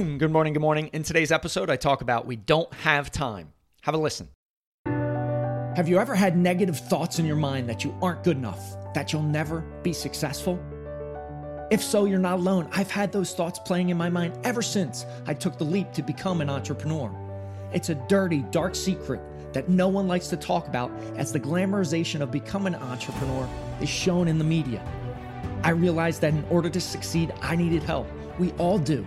Good morning, good morning. In today's episode, I talk about we don't have time. Have a listen. Have you ever had negative thoughts in your mind that you aren't good enough, that you'll never be successful? If so, you're not alone. I've had those thoughts playing in my mind ever since I took the leap to become an entrepreneur. It's a dirty, dark secret that no one likes to talk about as the glamorization of becoming an entrepreneur is shown in the media. I realized that in order to succeed, I needed help. We all do.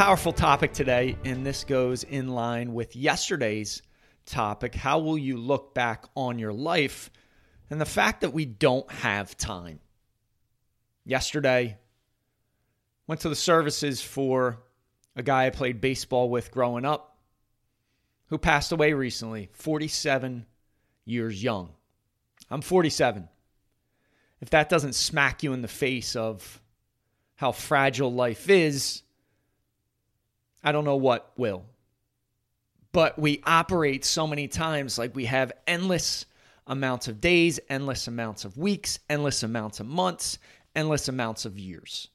Powerful topic today, and this goes in line with yesterday's topic. How will you look back on your life and the fact that we don't have time? Yesterday, went to the services for a guy I played baseball with growing up who passed away recently, 47 years young. I'm 47. If that doesn't smack you in the face of how fragile life is, I don't know what will. But we operate so many times like we have endless amounts of days, endless amounts of weeks, endless amounts of months, endless amounts of years.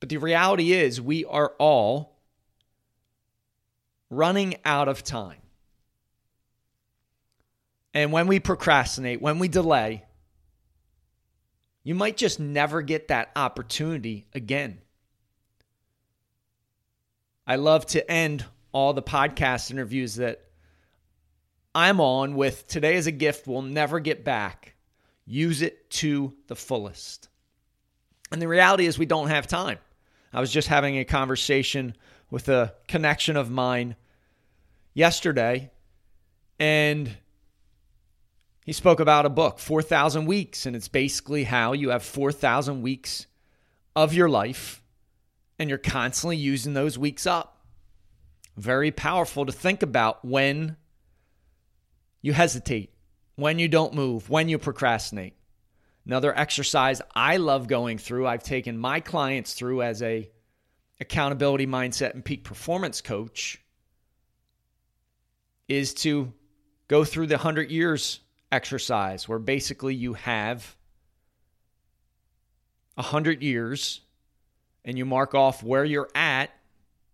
But the reality is, we are all running out of time. And when we procrastinate, when we delay, you might just never get that opportunity again. I love to end all the podcast interviews that I'm on with today is a gift we'll never get back. Use it to the fullest. And the reality is, we don't have time. I was just having a conversation with a connection of mine yesterday, and he spoke about a book, 4,000 Weeks, and it's basically how you have 4,000 weeks of your life and you're constantly using those weeks up. Very powerful to think about when you hesitate, when you don't move, when you procrastinate. Another exercise I love going through, I've taken my clients through as a accountability mindset and peak performance coach is to go through the 100 years exercise where basically you have 100 years and you mark off where you're at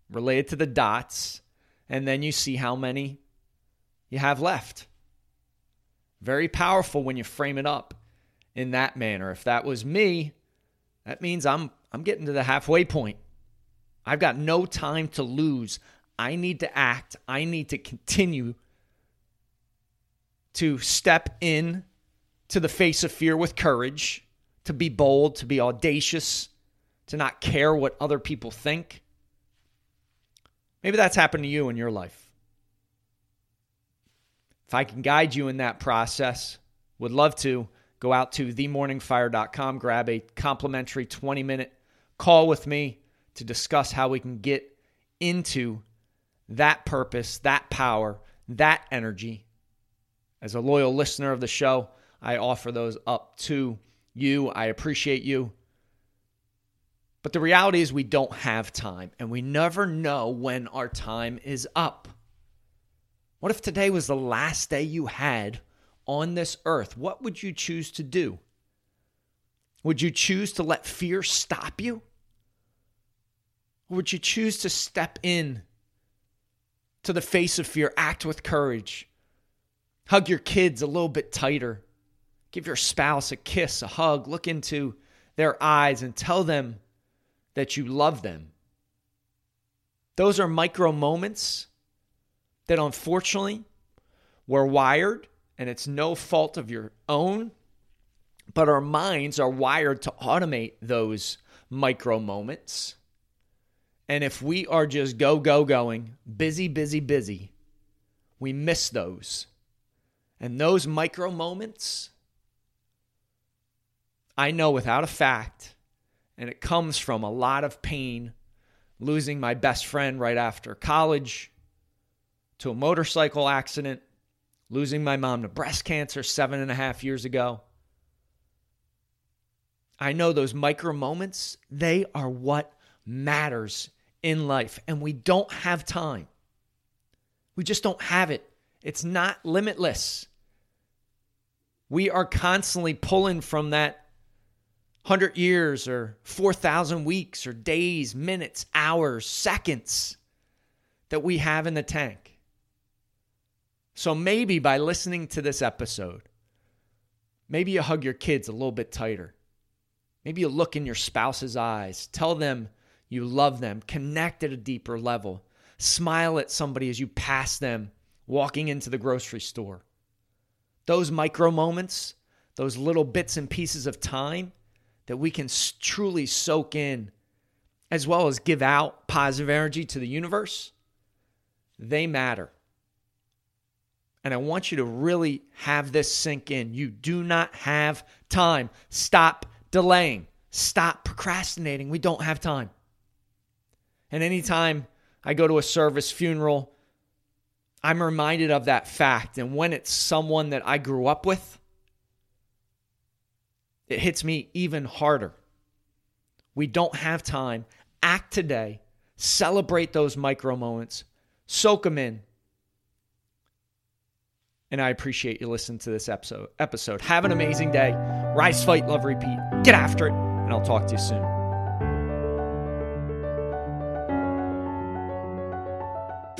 related to the dots, and then you see how many you have left. Very powerful when you frame it up in that manner. If that was me, that means I'm I'm getting to the halfway point. I've got no time to lose. I need to act. I need to continue to step in to the face of fear with courage, to be bold, to be audacious, to not care what other people think. Maybe that's happened to you in your life. If I can guide you in that process, would love to go out to themorningfire.com, grab a complimentary 20 minute call with me to discuss how we can get into that purpose, that power, that energy. As a loyal listener of the show, I offer those up to you. I appreciate you. But the reality is, we don't have time, and we never know when our time is up. What if today was the last day you had on this earth? What would you choose to do? Would you choose to let fear stop you? Or would you choose to step in to the face of fear, act with courage, hug your kids a little bit tighter, give your spouse a kiss, a hug, look into their eyes, and tell them that you love them. Those are micro moments that unfortunately we're wired, and it's no fault of your own, but our minds are wired to automate those micro moments. And if we are just go, go, going, busy, busy, busy, we miss those. And those micro moments, I know without a fact, and it comes from a lot of pain, losing my best friend right after college to a motorcycle accident, losing my mom to breast cancer seven and a half years ago. I know those micro moments, they are what matters in life, and we don't have time. We just don't have it. It's not limitless. We are constantly pulling from that 100 years or 4,000 weeks or days, minutes, hours, seconds that we have in the tank. So maybe by listening to this episode, maybe you hug your kids a little bit tighter. Maybe you look in your spouse's eyes, tell them you love them, connect at a deeper level, smile at somebody as you pass them walking into the grocery store. Those micro moments, those little bits and pieces of time that we can truly soak in, as well as give out positive energy to the universe, they matter. And I want you to really have this sink in. You do not have time. Stop delaying. Stop procrastinating. We don't have time. And anytime I go to a service, funeral, I'm reminded of that fact. And when it's someone that I grew up with, it hits me even harder. We don't have time. Act today. Celebrate those micro moments. Soak them in. And I appreciate you listening to this episode. Episode. Have an amazing day. Rise, fight, love, repeat. Get after it. And I'll talk to you soon.